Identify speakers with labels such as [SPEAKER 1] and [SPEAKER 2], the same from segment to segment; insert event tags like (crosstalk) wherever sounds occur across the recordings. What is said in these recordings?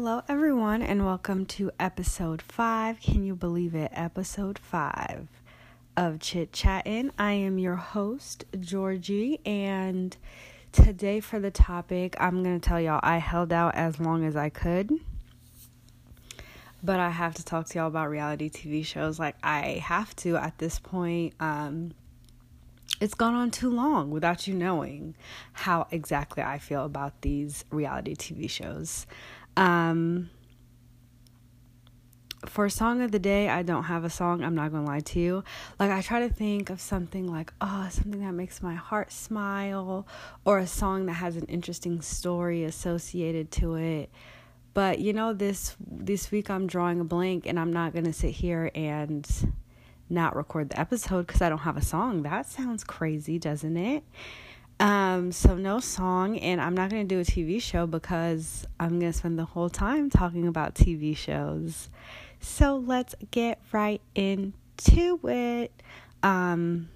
[SPEAKER 1] Hello, everyone, and welcome to episode five. Can you believe it? Episode five of Chit Chatting. I am your host, Georgie, and today for the topic, I'm going to tell y'all I held out as long as I could. But I have to talk to y'all about reality TV shows. Like, I have to at this point. Um, it's gone on too long without you knowing how exactly I feel about these reality TV shows. Um, for song of the day, I don't have a song. I'm not gonna lie to you. Like I try to think of something like, oh, something that makes my heart smile, or a song that has an interesting story associated to it. But you know, this this week I'm drawing a blank, and I'm not gonna sit here and not record the episode because I don't have a song. That sounds crazy, doesn't it? Um, so no song, and I'm not gonna do a TV show because I'm gonna spend the whole time talking about TV shows. So let's get right into it. Um,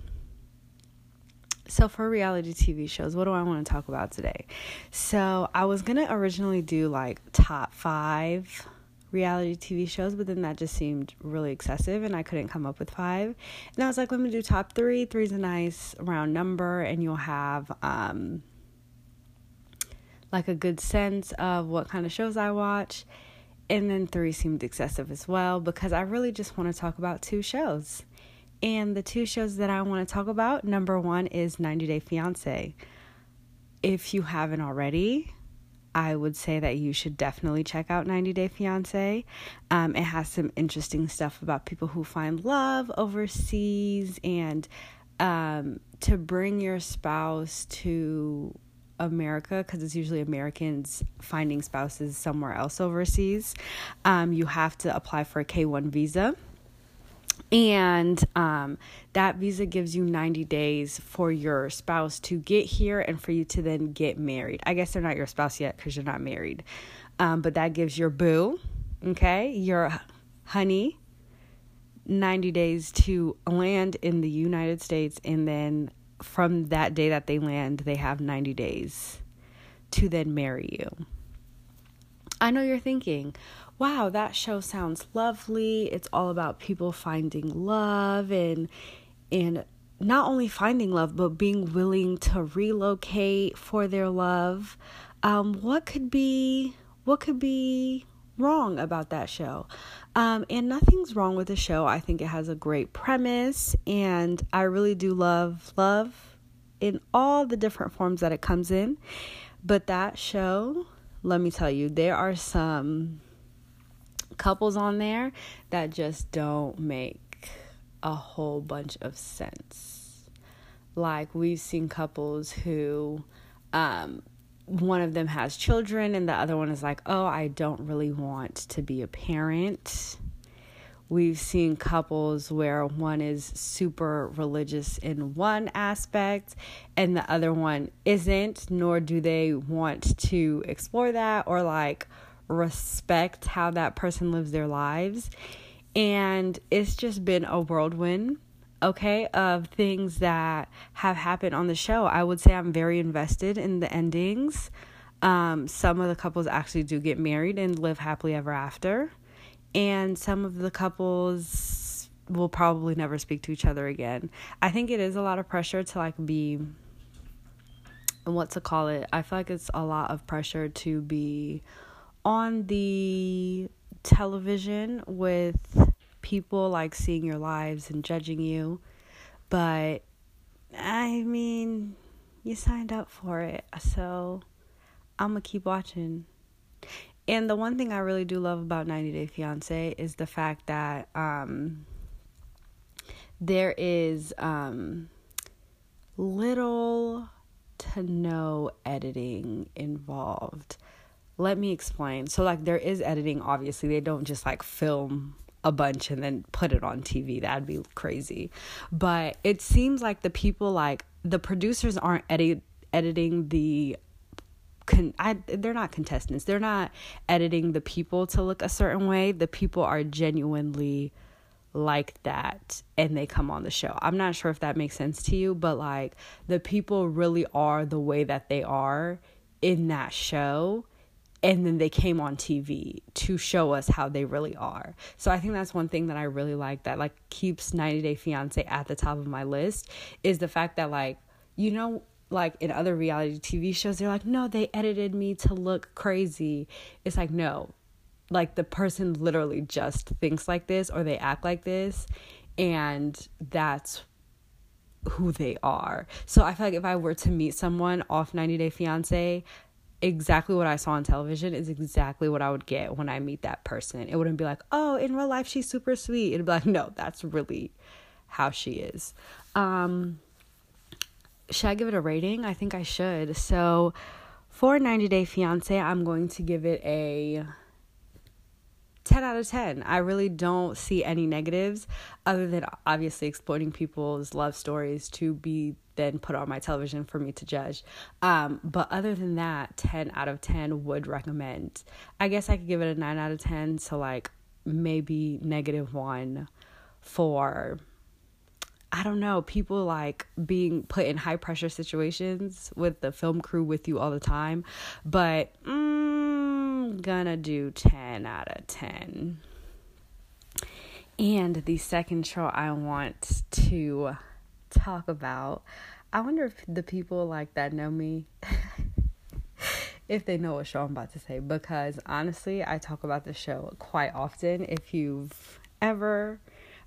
[SPEAKER 1] so for reality TV shows, what do I want to talk about today? So I was gonna originally do like top five reality TV shows, but then that just seemed really excessive and I couldn't come up with five. And I was like, let me do top three. Three's a nice round number, and you'll have um, like a good sense of what kind of shows I watch. And then three seemed excessive as well because I really just want to talk about two shows. And the two shows that I want to talk about number one is 90 Day Fiance. If you haven't already, I would say that you should definitely check out 90 Day Fiance. Um, it has some interesting stuff about people who find love overseas and um, to bring your spouse to America because it's usually Americans finding spouses somewhere else overseas. Um, you have to apply for a K 1 visa and um, that visa gives you 90 days for your spouse to get here and for you to then get married. I guess they're not your spouse yet because you're not married. Um, but that gives your boo okay your honey 90 days to land in the united states. And then from that day that they land they have 90 days to then marry you i know you're thinking wow, that show sounds lovely. It's all about people finding love and and not only finding love but being willing to relocate for their love. Um, what could be what could be wrong about that show? Um, and nothing's wrong with the show. I think it has a great premise, and I really do love love in all the different forms that it comes in. But that show, let me tell you, there are some couples on there that just don't make a whole bunch of sense. Like we've seen couples who um, one of them has children and the other one is like, "Oh, I don't really want to be a parent." We've seen couples where one is super religious in one aspect and the other one isn't, nor do they want to explore that or like respect how that person lives their lives. And it's just been a whirlwind, okay, of things that have happened on the show. I would say I'm very invested in the endings. Um, some of the couples actually do get married and live happily ever after. And some of the couples will probably never speak to each other again. I think it is a lot of pressure to like be what to call it. I feel like it's a lot of pressure to be on the television with people like seeing your lives and judging you. But I mean, you signed up for it. So I'm going to keep watching. And the one thing I really do love about 90 Day Fiance is the fact that um, there is um, little to no editing involved. Let me explain. So, like, there is editing, obviously. They don't just like film a bunch and then put it on TV. That'd be crazy. But it seems like the people, like, the producers aren't edit- editing the. Con- I, they're not contestants. They're not editing the people to look a certain way. The people are genuinely like that and they come on the show. I'm not sure if that makes sense to you, but like the people really are the way that they are in that show and then they came on TV to show us how they really are. So I think that's one thing that I really like that like keeps 90 Day Fiancé at the top of my list is the fact that like you know like in other reality TV shows they're like no they edited me to look crazy. It's like no. Like the person literally just thinks like this or they act like this and that's who they are. So I feel like if I were to meet someone off 90 Day Fiancé, exactly what I saw on television is exactly what I would get when I meet that person. It wouldn't be like, oh, in real life she's super sweet. It'd be like, no, that's really how she is. Um, should I give it a rating? I think I should. So for 90 Day Fiance, I'm going to give it a 10 out of 10. I really don't see any negatives other than obviously exploiting people's love stories to be then put on my television for me to judge. Um, but other than that, 10 out of 10 would recommend. I guess I could give it a 9 out of 10, so like maybe negative 1 for I don't know, people like being put in high pressure situations with the film crew with you all the time. But mm, gonna do 10 out of 10. And the second show I want to talk about, I wonder if the people like that know me. (laughs) if they know what show I'm about to say, because honestly, I talk about the show quite often. If you've ever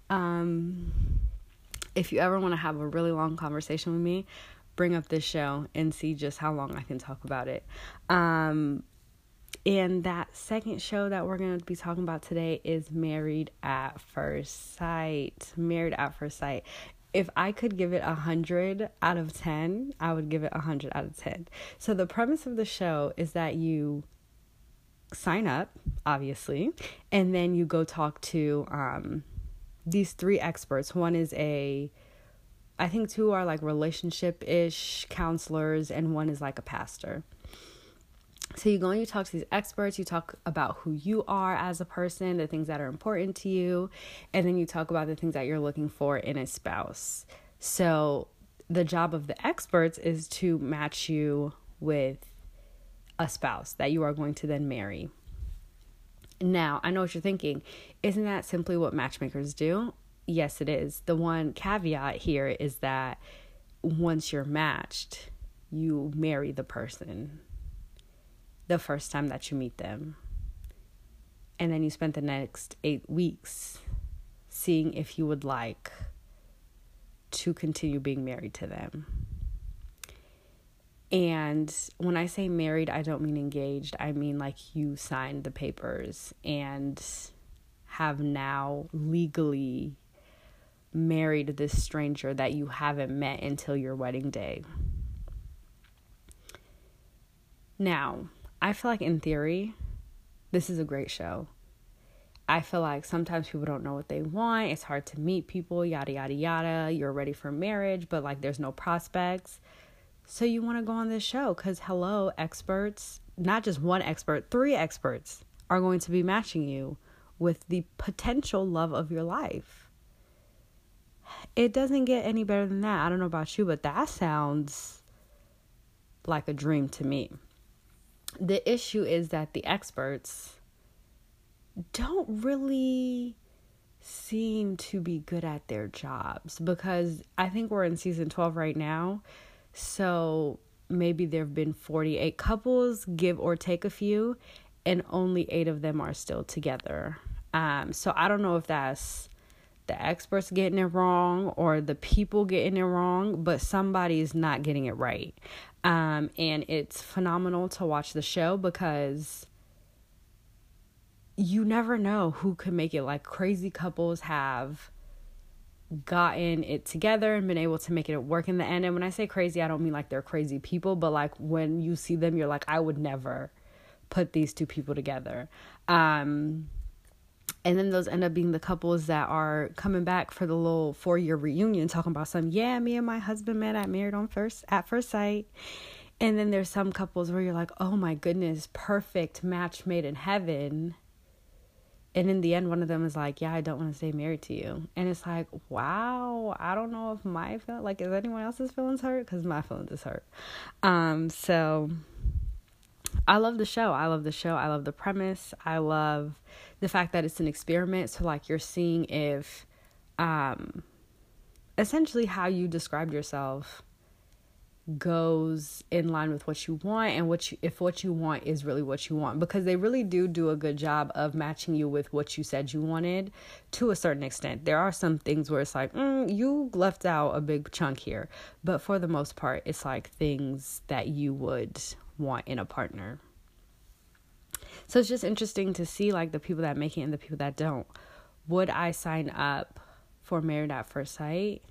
[SPEAKER 1] um, if you ever want to have a really long conversation with me, bring up this show and see just how long I can talk about it. Um, and that second show that we're going to be talking about today is Married at First Sight. Married at First Sight. If I could give it a 100 out of 10, I would give it a 100 out of 10. So, the premise of the show is that you sign up, obviously, and then you go talk to um, these three experts. One is a I think two are like relationship ish counselors, and one is like a pastor. So you go and you talk to these experts, you talk about who you are as a person, the things that are important to you, and then you talk about the things that you're looking for in a spouse. So the job of the experts is to match you with a spouse that you are going to then marry. Now, I know what you're thinking. Isn't that simply what matchmakers do? Yes, it is. The one caveat here is that once you're matched, you marry the person the first time that you meet them. And then you spend the next eight weeks seeing if you would like to continue being married to them. And when I say married, I don't mean engaged. I mean like you signed the papers and have now legally married this stranger that you haven't met until your wedding day. Now, I feel like in theory, this is a great show. I feel like sometimes people don't know what they want. It's hard to meet people, yada, yada, yada. You're ready for marriage, but like there's no prospects. So you want to go on this show because, hello, experts, not just one expert, three experts are going to be matching you with the potential love of your life. It doesn't get any better than that. I don't know about you, but that sounds like a dream to me. The issue is that the experts don't really seem to be good at their jobs because I think we're in season 12 right now so maybe there have been 48 couples, give or take a few, and only eight of them are still together. Um, so I don't know if that's the experts getting it wrong or the people getting it wrong, but somebody is not getting it right. Um, and it's phenomenal to watch the show because you never know who could make it. Like crazy couples have gotten it together and been able to make it work in the end. And when I say crazy, I don't mean like they're crazy people, but like when you see them, you're like, I would never put these two people together. Um, and then those end up being the couples that are coming back for the little four year reunion, talking about some, yeah, me and my husband met at married on first at first sight. And then there's some couples where you're like, oh my goodness, perfect match made in heaven and in the end one of them is like yeah i don't want to stay married to you and it's like wow i don't know if my feel like is anyone else's feelings hurt because my feelings is hurt um so I love the show. I love the show. I love the premise. I love the fact that it's an experiment. So like you're seeing if um essentially how you described yourself goes in line with what you want and what you if what you want is really what you want. Because they really do do a good job of matching you with what you said you wanted to a certain extent. There are some things where it's like mm, you left out a big chunk here. But for the most part it's like things that you would want in a partner. So it's just interesting to see like the people that make it and the people that don't. Would i sign up for married at first sight?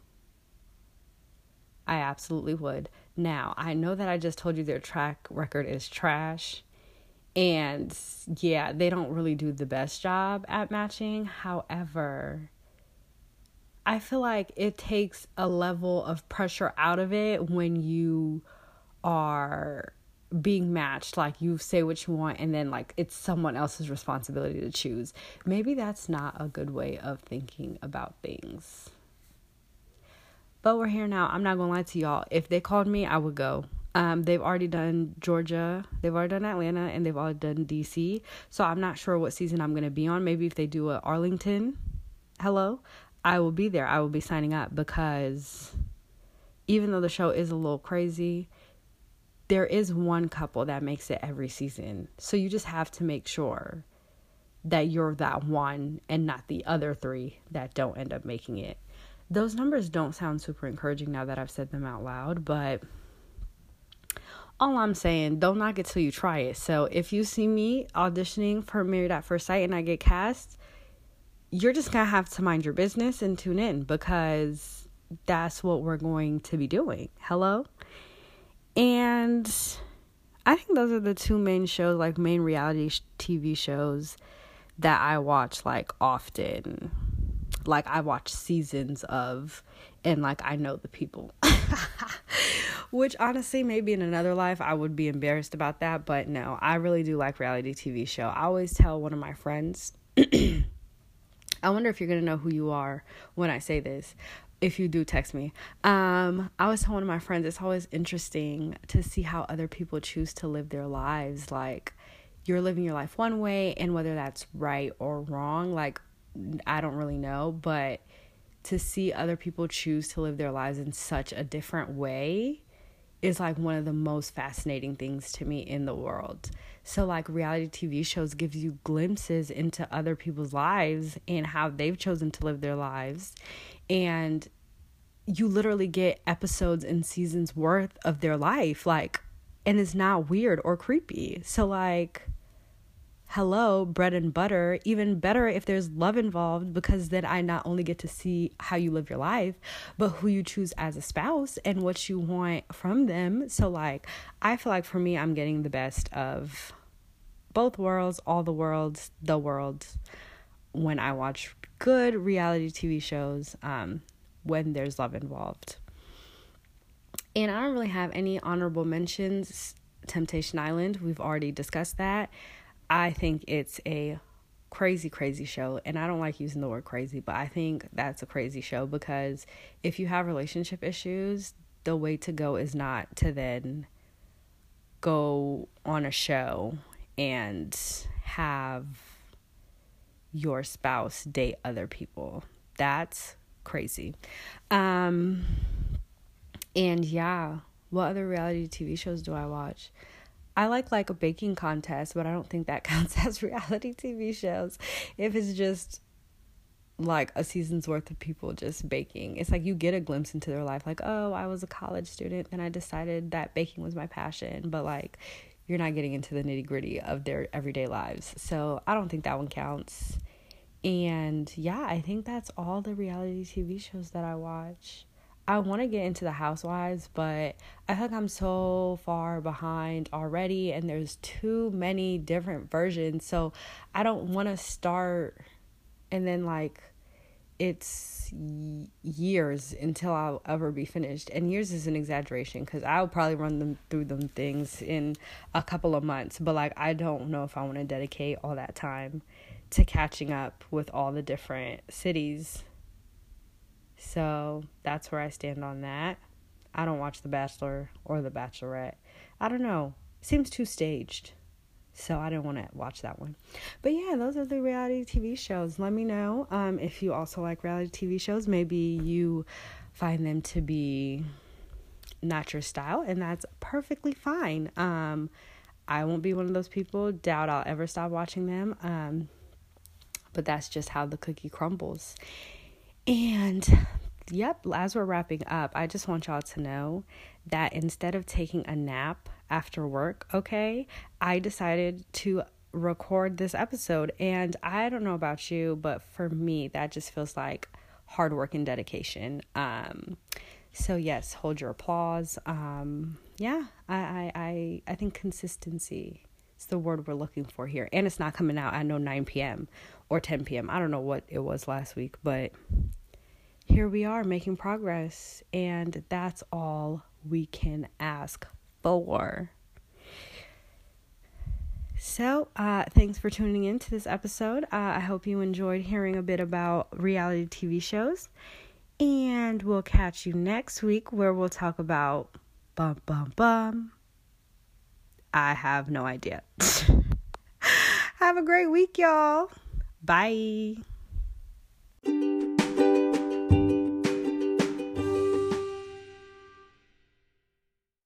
[SPEAKER 1] I absolutely would. Now, I know that I just told you their track record is trash. And yeah, they don't really do the best job at matching. However, I feel like it takes a level of pressure out of it when you are being matched like you say what you want and then like it's someone else's responsibility to choose maybe that's not a good way of thinking about things but we're here now. I'm not gonna lie to y'all. If they called me, I would go. Um, they've already done Georgia, they've already done Atlanta, and they've already done DC. So I'm not sure what season I'm gonna be on. Maybe if they do a Arlington, hello, I will be there. I will be signing up because even though the show is a little crazy, there is one couple that makes it every season. So you just have to make sure that you're that one and not the other three that don't end up making it those numbers don't sound super encouraging now that I've said them out loud, but all I'm saying, don't knock it till you try it. So if you see me auditioning for Married at First Sight and I get cast, you're just gonna have to mind your business and tune in because that's what we're going to be doing. Hello? And I think those are the two main shows, like main reality TV shows that I watch like often like I watch seasons of and like I know the people. (laughs) Which honestly maybe in another life I would be embarrassed about that, but no, I really do like reality TV show. I always tell one of my friends (clears throat) I wonder if you're going to know who you are when I say this. If you do text me. Um I was telling one of my friends it's always interesting to see how other people choose to live their lives like you're living your life one way and whether that's right or wrong like I don't really know, but to see other people choose to live their lives in such a different way is like one of the most fascinating things to me in the world. So like reality TV shows gives you glimpses into other people's lives and how they've chosen to live their lives and you literally get episodes and seasons worth of their life like and it's not weird or creepy. So like hello, bread and butter. Even better if there's love involved because then I not only get to see how you live your life, but who you choose as a spouse and what you want from them. So, like, I feel like for me, I'm getting the best of both worlds, all the worlds, the world when I watch good reality TV shows um, when there's love involved. And I don't really have any honorable mentions. Temptation Island, we've already discussed that. I think it's a crazy, crazy show. And I don't like using the word crazy, but I think that's a crazy show because if you have relationship issues, the way to go is not to then go on a show and have your spouse date other people. That's crazy. Um and yeah, what other reality TV shows do I watch? I like like a baking contest, but I don't think that (laughs) counts as reality TV shows. If it's just like a season's worth of people just baking. It's like you get a glimpse into their life like, "Oh, I was a college student, then I decided that baking was my passion." But like you're not getting into the nitty-gritty of their everyday lives. So, I don't think that one counts. And yeah, I think that's all the reality TV shows that I watch. I want to get into the housewives, but I think I'm so far behind already, and there's too many different versions. So I don't want to start and then like it's years until I'll ever be finished. And years is an exaggeration because I'll probably run them through them things in a couple of months. But like, I don't know if I want to dedicate all that time to catching up with all the different cities so that's where I stand on that. I don't watch The Bachelor or The Bachelorette. I don't know. Seems too staged. So I didn't want to watch that one. But yeah, those are the reality TV shows. Let me know um, if you also like reality TV shows. Maybe you find them to be not your style, and that's perfectly fine. Um, I won't be one of those people. Doubt I'll ever stop watching them. Um, but that's just how the cookie crumbles. And yep, as we're wrapping up, I just want y'all to know that instead of taking a nap after work, okay, I decided to record this episode. And I don't know about you, but for me, that just feels like hard work and dedication. Um, so yes, hold your applause. Um, yeah, I, I, I, I think consistency is the word we're looking for here. And it's not coming out at no 9 p.m. or 10 p.m. I don't know what it was last week, but here we are making progress. And that's all we can ask for. So, uh, thanks for tuning in to this episode. Uh, I hope you enjoyed hearing a bit about reality TV shows. And we'll catch you next week where we'll talk about bum bum bum. I have no idea. (laughs) have a great week, y'all. Bye.